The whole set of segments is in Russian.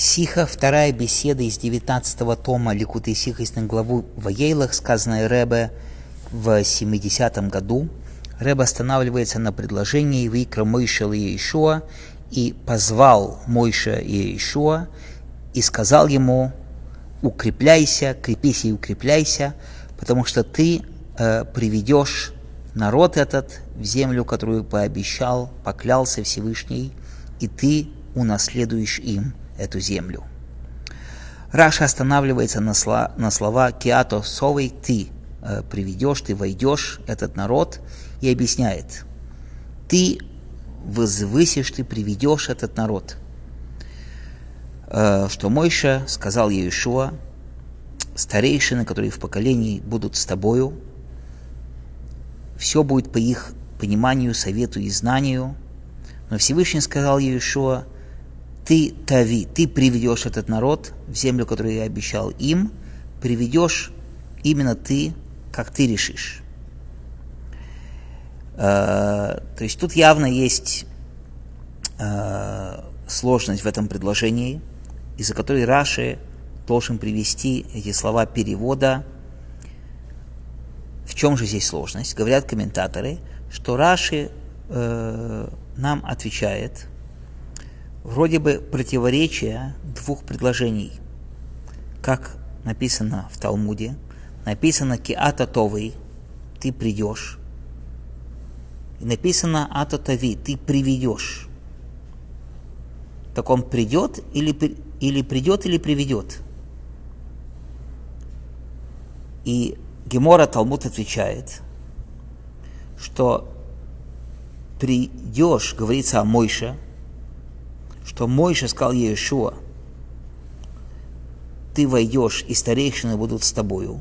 Сиха, вторая беседа из 19 тома Ликуты из главу Ваейлах, сказанная Ребе в 70 году. Ребе останавливается на предложении «Викра Мойша Иешуа» и позвал Мойша и Иешуа и сказал ему «Укрепляйся, крепись и укрепляйся, потому что ты э, приведешь народ этот в землю, которую пообещал, поклялся Всевышний, и ты унаследуешь им эту землю. Раша останавливается на, слова, на слова «Киато совой» «ты э, приведешь, ты войдешь этот народ» и объясняет «ты возвысишь, ты приведешь этот народ». Э, что Мойша сказал Иешуа, старейшины, которые в поколении будут с тобою, все будет по их пониманию, совету и знанию. Но Всевышний сказал Иешуа – ты тави, ты приведешь этот народ в землю, которую я обещал им, приведешь именно ты, как ты решишь. Э, то есть тут явно есть э, сложность в этом предложении, из-за которой Раши должен привести эти слова перевода. В чем же здесь сложность? Говорят комментаторы, что Раши э, нам отвечает – вроде бы противоречие двух предложений. Как написано в Талмуде, написано «Киата Товый» – «ты придешь», и написано «Ата Тави» – «ты приведешь». Так он придет или, или придет, или приведет? И Гемора Талмуд отвечает, что придешь, говорится о Мойше – что Мойша сказал Иешуа, ты войдешь, и старейшины будут с тобою.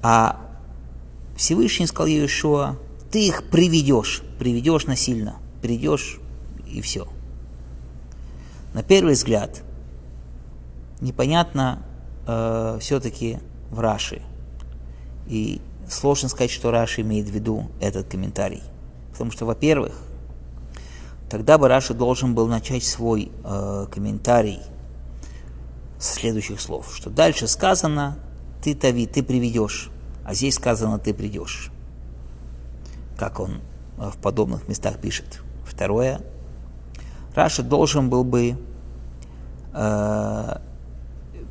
А Всевышний сказал Иешуа, ты их приведешь, приведешь насильно, придешь и все. На первый взгляд, непонятно э, все-таки в Раши. И сложно сказать, что Раши имеет в виду этот комментарий. Потому что, во-первых, Тогда бы Раша должен был начать свой э, комментарий со следующих слов, что дальше сказано «ты тави, ты приведешь», а здесь сказано «ты придешь», как он э, в подобных местах пишет. Второе, Раша должен был бы э,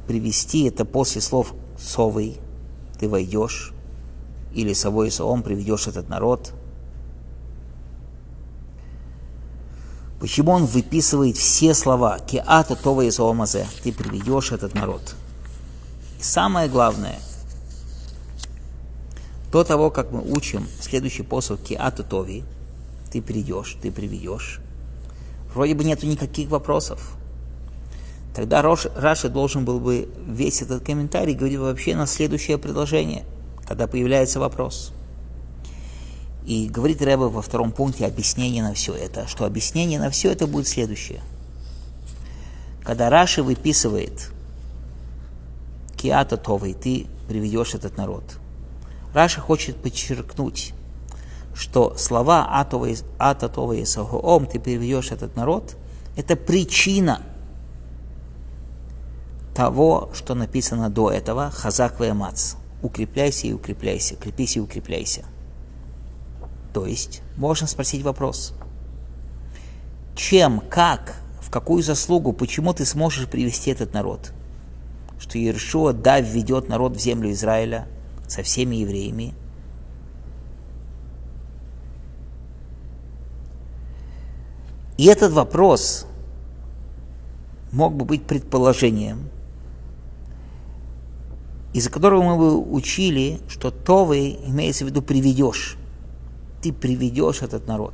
привести это после слов «совый», «ты войдешь», или «совой соом приведешь этот народ», Почему он выписывает все слова «Киата това из омазе» – «ты приведешь этот народ». И самое главное, до того, как мы учим следующий посыл «Киата тови», ты придешь, ты приведешь, вроде бы нету никаких вопросов. Тогда Раши должен был бы весь этот комментарий говорить вообще на следующее предложение, когда появляется вопрос – и говорит Рэбе во втором пункте объяснение на все это, что объяснение на все это будет следующее. Когда Раши выписывает Киата Товый, ты приведешь этот народ. Раша хочет подчеркнуть, что слова Ата Това и Сагоом, ты приведешь этот народ, это причина того, что написано до этого, Хазак Ваямац. Укрепляйся и укрепляйся, крепись и укрепляйся. То есть можно спросить вопрос. Чем, как, в какую заслугу, почему ты сможешь привести этот народ? Что Иешуа, да, введет народ в землю Израиля со всеми евреями. И этот вопрос мог бы быть предположением, из-за которого мы бы учили, что то вы имеется в виду приведешь ты приведешь этот народ.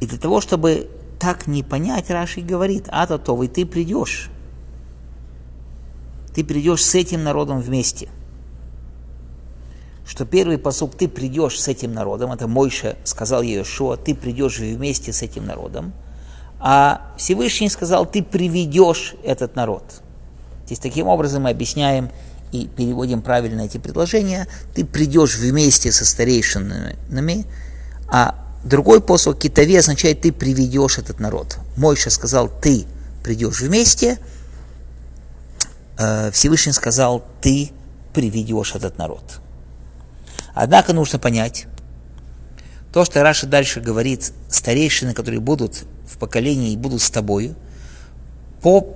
И для того, чтобы так не понять, Раши говорит, а то то, и ты придешь. Ты придешь с этим народом вместе. Что первый посук, ты придешь с этим народом, это Мойша сказал Иешуа, ты придешь вместе с этим народом, а Всевышний сказал, ты приведешь этот народ. Здесь таким образом мы объясняем и переводим правильно эти предложения, ты придешь вместе со старейшинами, а другой посыл китове означает «ты приведешь этот народ». Мойша сказал «ты придешь вместе», э, Всевышний сказал «ты приведешь этот народ». Однако нужно понять, то, что Раша дальше говорит, старейшины, которые будут в поколении и будут с тобою, по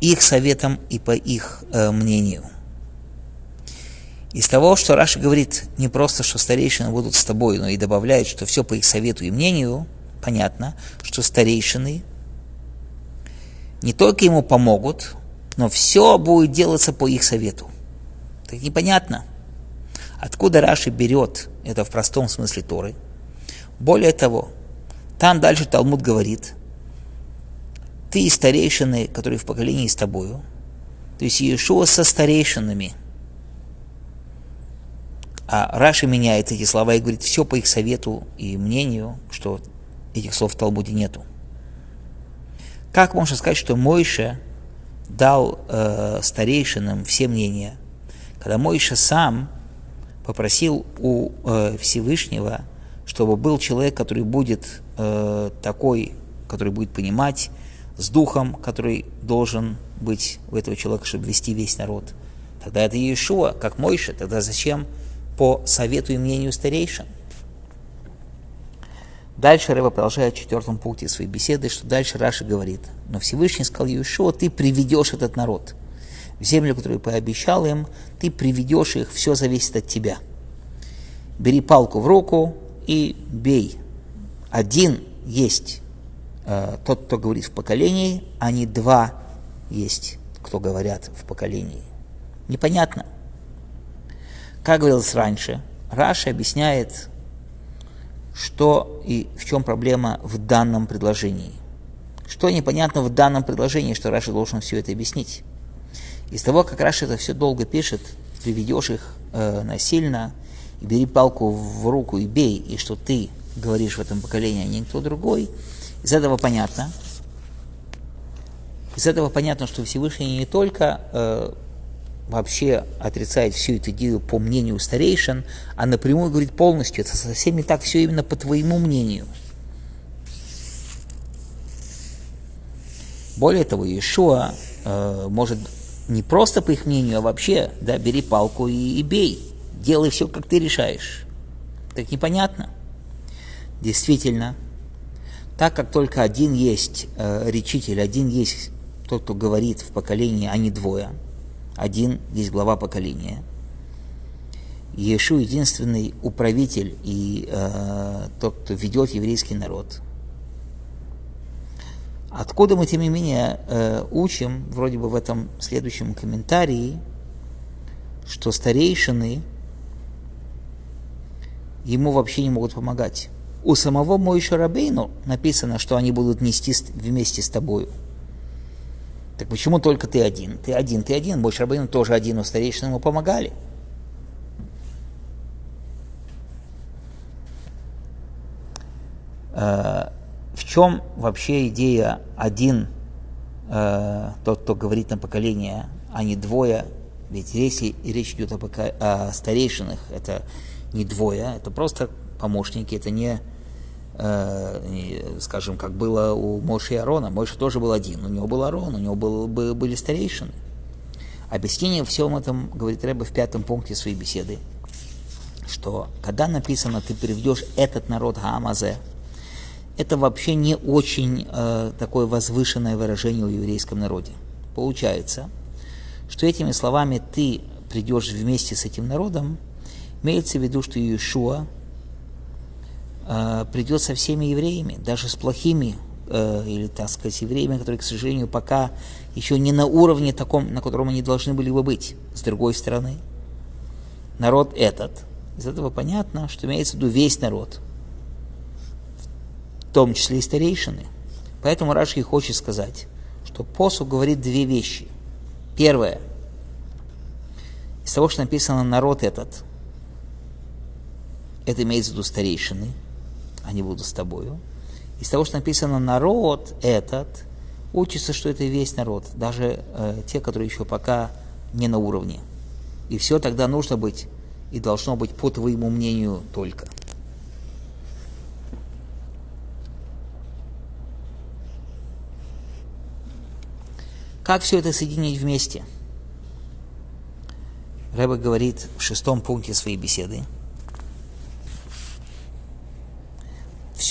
их советам и по их э, мнению. Из того, что Раша говорит не просто, что старейшины будут с тобой, но и добавляет, что все по их совету и мнению, понятно, что старейшины не только ему помогут, но все будет делаться по их совету. Так непонятно, откуда Раши берет это в простом смысле Торы. Более того, там дальше Талмуд говорит, ты и старейшины, которые в поколении с тобою, то есть Иешуа со старейшинами – а Раши меняет эти слова и говорит все по их совету и мнению, что этих слов в Талмуде нету. Как можно сказать, что Мойша дал э, старейшинам все мнения, когда Мойша сам попросил у э, Всевышнего, чтобы был человек, который будет э, такой, который будет понимать, с духом, который должен быть у этого человека, чтобы вести весь народ. Тогда это Иешуа, как Мойша, тогда зачем по совету и мнению старейшин. Дальше Рэба продолжает в четвертом пункте своей беседы, что дальше Раша говорит, но Всевышний сказал Иешуа, ты приведешь этот народ в землю, которую пообещал им, ты приведешь их, все зависит от тебя. Бери палку в руку и бей. Один есть э, тот, кто говорит в поколении, а не два есть, кто говорят в поколении. Непонятно. Как говорилось раньше, Раши объясняет, что и в чем проблема в данном предложении. Что непонятно в данном предложении, что Раши должен все это объяснить. Из того, как Раши это все долго пишет, приведешь их э, насильно, и бери палку в руку и бей, и что ты говоришь в этом поколении, а не никто другой, из этого понятно. Из этого понятно, что Всевышний не только э, вообще отрицает всю эту идею по мнению старейшин, а напрямую говорит полностью, это совсем не так, все именно по твоему мнению. Более того, Иешуа э, может не просто по их мнению, а вообще, да, бери палку и, и бей, делай все, как ты решаешь. Так непонятно. Действительно, так как только один есть э, речитель, один есть тот, кто говорит в поколении, а не двое – один есть глава поколения. Иешу единственный управитель и э, тот, кто ведет еврейский народ. Откуда мы, тем не менее, э, учим, вроде бы в этом следующем комментарии, что старейшины ему вообще не могут помогать. У самого Моиша Рабейну написано, что они будут нести вместе с тобою – так почему только ты один? Ты один, ты один. Больше Рабейну тоже один, но старейшины ему помогали. Э, в чем вообще идея один, э, тот, кто говорит на поколение, а не двое? Ведь если речь идет о, пока, о старейшинах, это не двое, это просто помощники, это не скажем, как было у Моши и Арона. Мойша тоже был один, у него был Арон, у него был, был, были старейшины. Объяснение всем этом говорит Рэба в пятом пункте своей беседы, что когда написано «ты приведешь этот народ Хаамазе», это вообще не очень э, такое возвышенное выражение в еврейском народе. Получается, что этими словами «ты придешь вместе с этим народом» имеется в виду, что Иешуа, э, придет со всеми евреями, даже с плохими, э, или, так сказать, евреями, которые, к сожалению, пока еще не на уровне таком, на котором они должны были бы быть. С другой стороны, народ этот, из этого понятно, что имеется в виду весь народ, в том числе и старейшины. Поэтому Раши хочет сказать, что посуд говорит две вещи. Первое, из того, что написано «народ этот», это имеется в виду старейшины – они будут с тобою. Из того, что написано «народ этот», учится, что это весь народ, даже э, те, которые еще пока не на уровне. И все тогда нужно быть и должно быть по твоему мнению только. Как все это соединить вместе? Рэба говорит в шестом пункте своей беседы –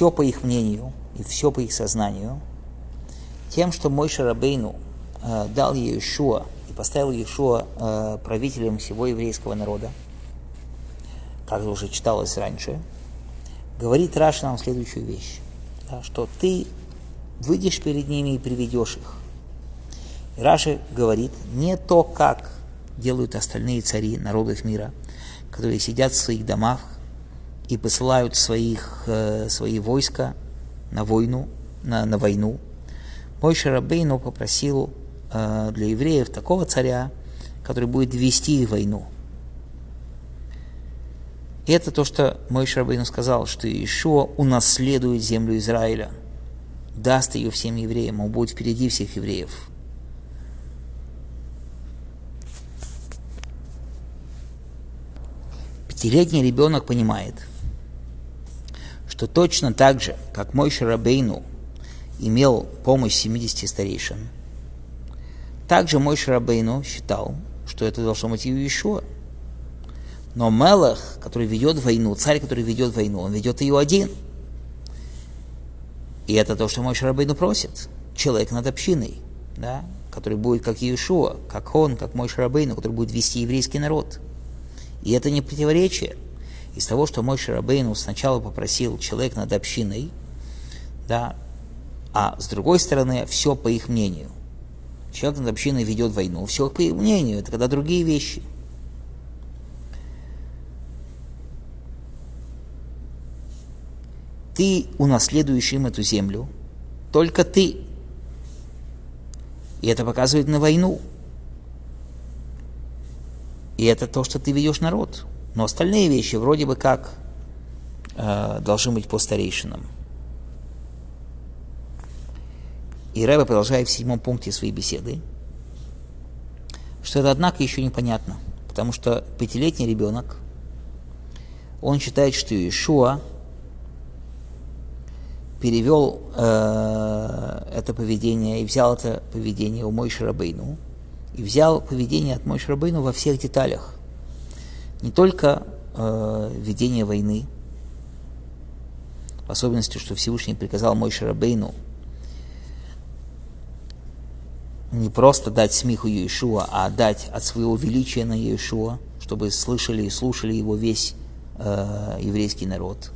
Все по их мнению и все по их сознанию, тем, что Мойше Рабейну э, дал Иешуа и поставил Иешуа э, правителем всего еврейского народа, как уже читалось раньше, говорит Раши нам следующую вещь, да, что ты выйдешь перед ними и приведешь их. И Раши говорит не то, как делают остальные цари народов мира, которые сидят в своих домах и посылают своих, э, свои войска на войну, на, на войну. Мой Шарабейну попросил э, для евреев такого царя, который будет вести войну. И это то, что мой Шарабейну сказал, что Ишуа унаследует землю Израиля, даст ее всем евреям, он будет впереди всех евреев. Пятилетний ребенок понимает, что точно так же, как мой Шарабейну имел помощь 70 старейшин, также мой Шарабейну считал, что это должно быть и Иешуа. Но Мелах, который ведет войну, царь, который ведет войну, он ведет ее один. И это то, что мой Шарабейну просит. Человек над общиной, да, который будет как Иешуа, как он, как мой Шарабейну, который будет вести еврейский народ – и это не противоречие. Из того, что мой Шарабейну сначала попросил человек над общиной, да, а с другой стороны, все по их мнению. Человек над общиной ведет войну, все по их мнению, это когда другие вещи. Ты унаследуешь им эту землю, только ты. И это показывает на войну. И это то, что ты ведешь народ. Но остальные вещи вроде бы как э, должны быть по старейшинам. И Рэба продолжает в седьмом пункте своей беседы, что это, однако, еще непонятно, потому что пятилетний ребенок, он считает, что Иешуа перевел э, это поведение и взял это поведение у Мойши Рабейну – и взял поведение от Мойши Рабейну во всех деталях. Не только э, ведение войны, в особенности, что Всевышний приказал Мойши Рабейну не просто дать смеху Иешуа, а дать от своего величия на Иешуа, чтобы слышали и слушали его весь э, еврейский народ.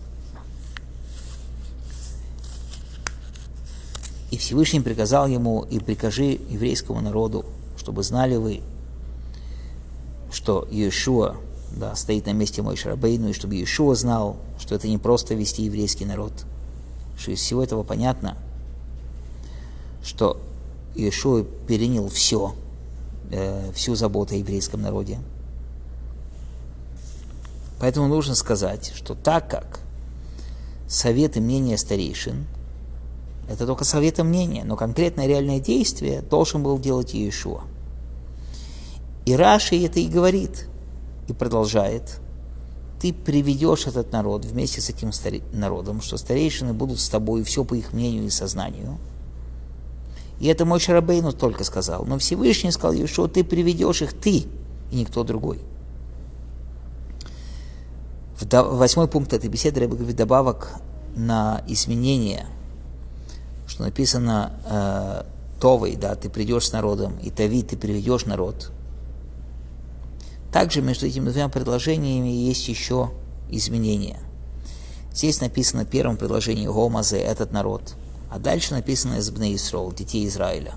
И Всевышний приказал ему и прикажи еврейскому народу чтобы знали вы, что Иешуа да, стоит на месте Мой Шарабейну, и чтобы Иешуа знал, что это не просто вести еврейский народ, что из всего этого понятно, что Иешуа перенял все, э, всю заботу о еврейском народе. Поэтому нужно сказать, что так как советы мнения старейшин – это только советы мнения, но конкретное реальное действие должен был делать Иешуа – и Раши это и говорит, и продолжает. Ты приведешь этот народ вместе с этим стари- народом, что старейшины будут с тобой, все по их мнению и сознанию. И это мой Шарабейну только сказал. Но Всевышний сказал, что ты приведешь их ты, и никто другой. Восьмой пункт этой беседы Рэбе говорит добавок на изменение, что написано э, Товой, да, ты придешь с народом, и Тави, ты приведешь народ – также между этими двумя предложениями есть еще изменения. Здесь написано в первом предложении Гомазе – этот народ, а дальше написано из Бне Исрол, детей Израиля.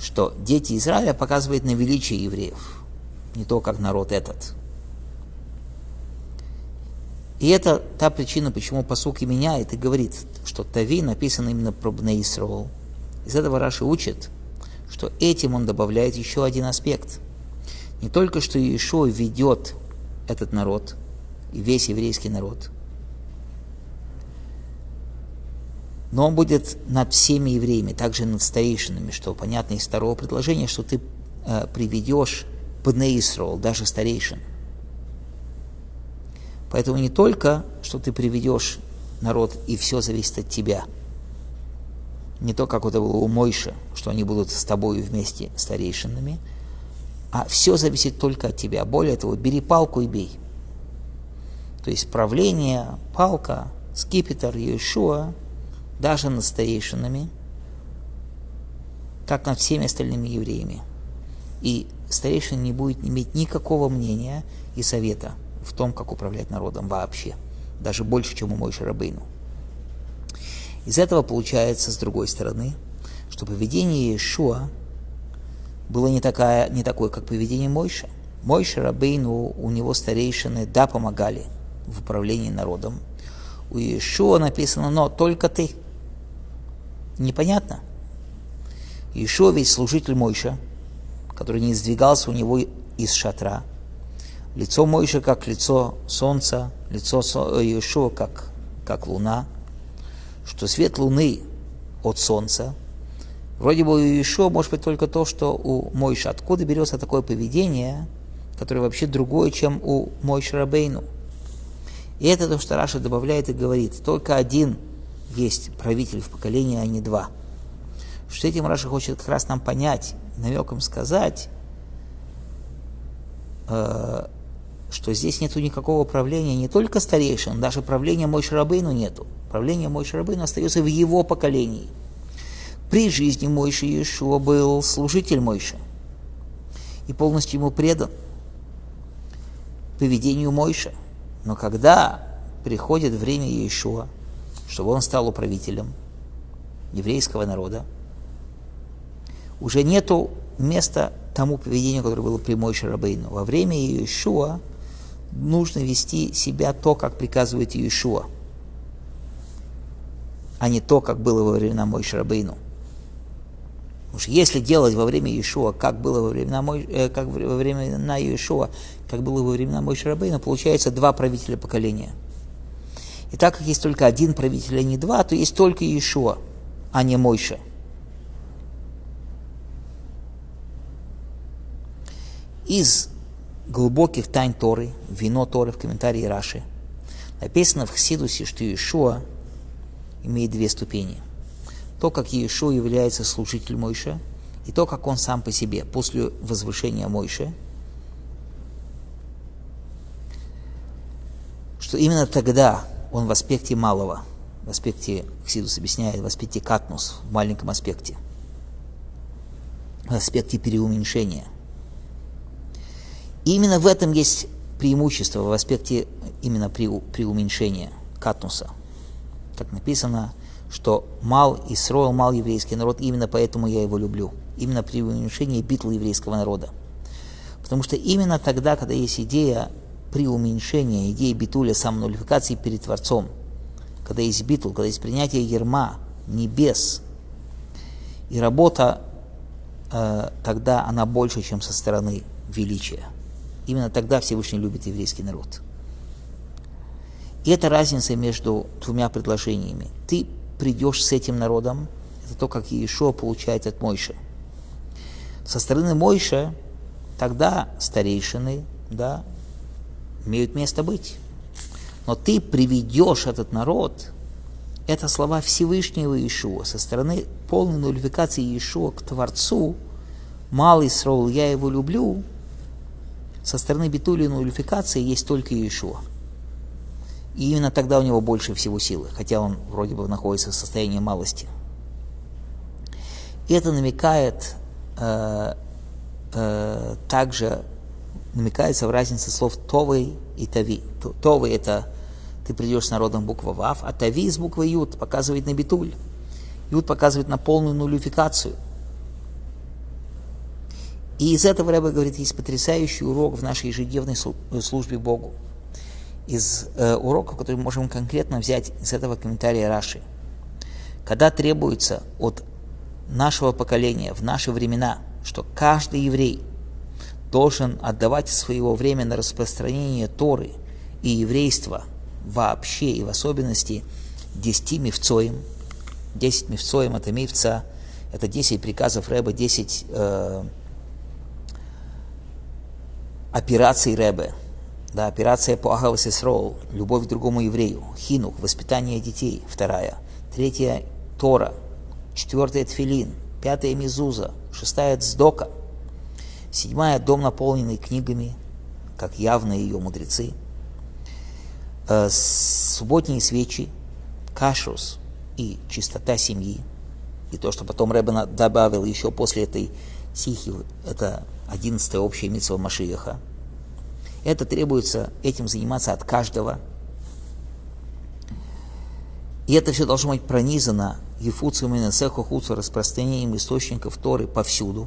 Что дети Израиля показывают на величие евреев, не то, как народ этот. И это та причина, почему посук и меняет и говорит, что Тави написано именно про Бне Исрол. Из этого Раши учит, что этим он добавляет еще один аспект – не только что Иешуа ведет этот народ и весь еврейский народ, но он будет над всеми евреями, также над старейшинами, что понятно из второго предложения, что ты э, приведешь Бне Исрол, даже старейшин. Поэтому не только, что ты приведешь народ, и все зависит от тебя, не то, как это было у Мойши, что они будут с тобой вместе старейшинами, а все зависит только от тебя. Более того, бери палку и бей. То есть правление, палка, скипетр Иешуа, даже над старейшинами, как над всеми остальными евреями. И старейшина не будет иметь никакого мнения и совета в том, как управлять народом вообще. Даже больше, чем у Мойши Рабейну. Из этого получается, с другой стороны, что поведение Иешуа было не, такая, не такое, как поведение Мойша. Мойша Рабейну, у него старейшины, да, помогали в управлении народом. У Иешуа написано, но только ты. Непонятно. Иешуа ведь служитель Мойша, который не сдвигался у него из шатра. Лицо Мойша как лицо солнца, лицо Иешуа как, как луна – что свет Луны от Солнца, вроде бы еще может быть только то, что у Мойша. Откуда берется такое поведение, которое вообще другое, чем у Мойша Рабейну? И это то, что Раши добавляет и говорит, только один есть правитель в поколении, а не два. Что этим Раши хочет как раз нам понять, намеком сказать, э, что здесь нету никакого правления не только старейшин, даже правления Мойши Рабейну нету. Правление Мойши Рабейну остается в его поколении. При жизни Мойши Иешуа был служитель Мойши и полностью ему предан поведению Мойши. Но когда приходит время Иешуа, чтобы он стал управителем еврейского народа, уже нету места тому поведению, которое было при Мойше Рабейну. Во время Иешуа нужно вести себя то, как приказывает Иешуа, а не то, как было во времена Мойши Рабейну. Что если делать во время Иешуа, как было во времена, Мой, э, как во времена Иешуа, как было во времена Мойши Рабейну, получается два правителя поколения. И так как есть только один правитель, а не два, то есть только Иешуа, а не Мойша. Из глубоких тайн Торы, вино Торы в комментарии Раши, написано в Хсидусе, что Иешуа имеет две ступени. То, как Иешуа является служителем Мойше, и то, как он сам по себе после возвышения Мойше, что именно тогда он в аспекте малого, в аспекте, Хсидус объясняет, в аспекте катнус, в маленьком аспекте, в аспекте переуменьшения – и именно в этом есть преимущество в аспекте именно при, уменьшении катнуса. Как написано, что мал и строил мал еврейский народ, именно поэтому я его люблю. Именно при уменьшении битвы еврейского народа. Потому что именно тогда, когда есть идея при уменьшении, идея битуля самонулификации перед Творцом, когда есть битул, когда есть принятие ерма, небес, и работа, э, тогда она больше, чем со стороны величия. Именно тогда Всевышний любит еврейский народ. И это разница между двумя предложениями. Ты придешь с этим народом, это то, как Иешуа получает от Мойши. Со стороны Мойши тогда старейшины да, имеют место быть. Но ты приведешь этот народ, это слова Всевышнего Иешуа, со стороны полной нулификации Иешуа к Творцу, малый срол, я его люблю, со стороны битули и нулификации есть только Иешуа. И именно тогда у него больше всего силы, хотя он вроде бы находится в состоянии малости. И это намекает э, э, также намекается в разнице слов «товый» и «тави». «Товый» — это ты придешь с народом буква «вав», а «тави» с буквой «ют» показывает на битуль. «Ют» показывает на полную нулификацию – и из этого Рэба говорит, есть потрясающий урок в нашей ежедневной э, службе Богу. Из э, уроков, который мы можем конкретно взять из этого комментария Раши. Когда требуется от нашего поколения в наши времена, что каждый еврей должен отдавать своего время на распространение Торы и еврейства вообще и в особенности десяти мифцоем. Десять мифцоем это мифца, это десять приказов Рэба, десять э, операции Ребе, да, операция по Агавас Исроул, любовь к другому еврею, хинух, воспитание детей, вторая, третья, Тора, четвертое Тфилин, пятое Мизуза, шестая. Цдока, седьмая. Дом, наполненный книгами, как явные ее мудрецы, э, субботние свечи, кашрус и чистота семьи, и то, что потом Рэббен добавил еще после этой сихи, это одиннадцатая общая митцва Машиеха. Это требуется этим заниматься от каждого. И это все должно быть пронизано Ефуциум и Несеху Хуцу распространением источников Торы повсюду.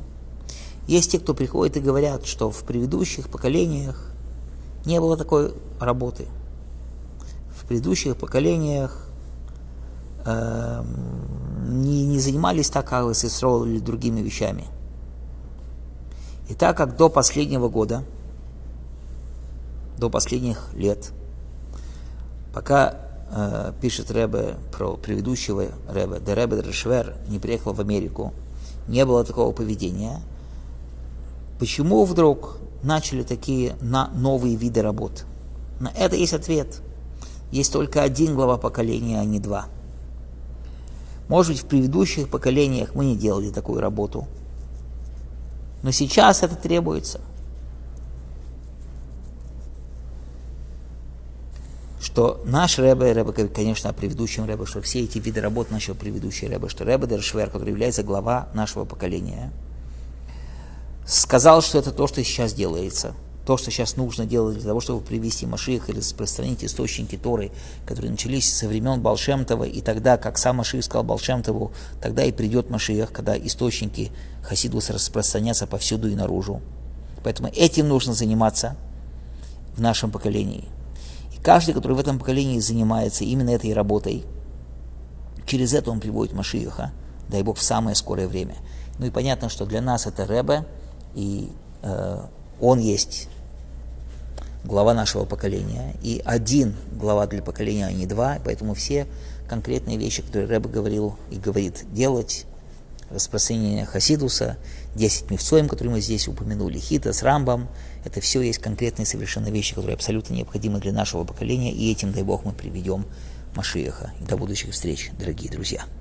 Есть те, кто приходит и говорят, что в предыдущих поколениях не было такой работы. В предыдущих поколениях э, не, не занимались так Алыс и или другими вещами. И так как до последнего года, до последних лет, пока э, пишет Ребе про предыдущего Ребе, де Ребе Дрешвер не приехал в Америку, не было такого поведения, почему вдруг начали такие на новые виды работ? На это есть ответ. Есть только один глава поколения, а не два – может быть, в предыдущих поколениях мы не делали такую работу. Но сейчас это требуется. Что наш Рэбе, Рэбе, конечно, о предыдущем Рэбе, что все эти виды работ нашего предыдущего Рэбе, что Рэбе Дершвер, который является глава нашего поколения, сказал, что это то, что сейчас делается – то, что сейчас нужно делать для того, чтобы привести Машиих или распространить источники Торы, которые начались со времен Балшемтова, и тогда, как сам Машиих сказал Балшемтову, тогда и придет Машиих, когда источники Хасидуса распространятся повсюду и наружу. Поэтому этим нужно заниматься в нашем поколении. Каждый, который в этом поколении занимается именно этой работой, через это он приводит Машииха, дай Бог, в самое скорое время. Ну и понятно, что для нас это Ребе, и э, он есть глава нашего поколения, и один глава для поколения, а не два, поэтому все конкретные вещи, которые Рэбе говорил и говорит делать, распространение Хасидуса, 10 мифцоем, которые мы здесь упомянули, Хита с Рамбом, это все есть конкретные совершенно вещи, которые абсолютно необходимы для нашего поколения, и этим, дай Бог, мы приведем Машиеха. До будущих встреч, дорогие друзья.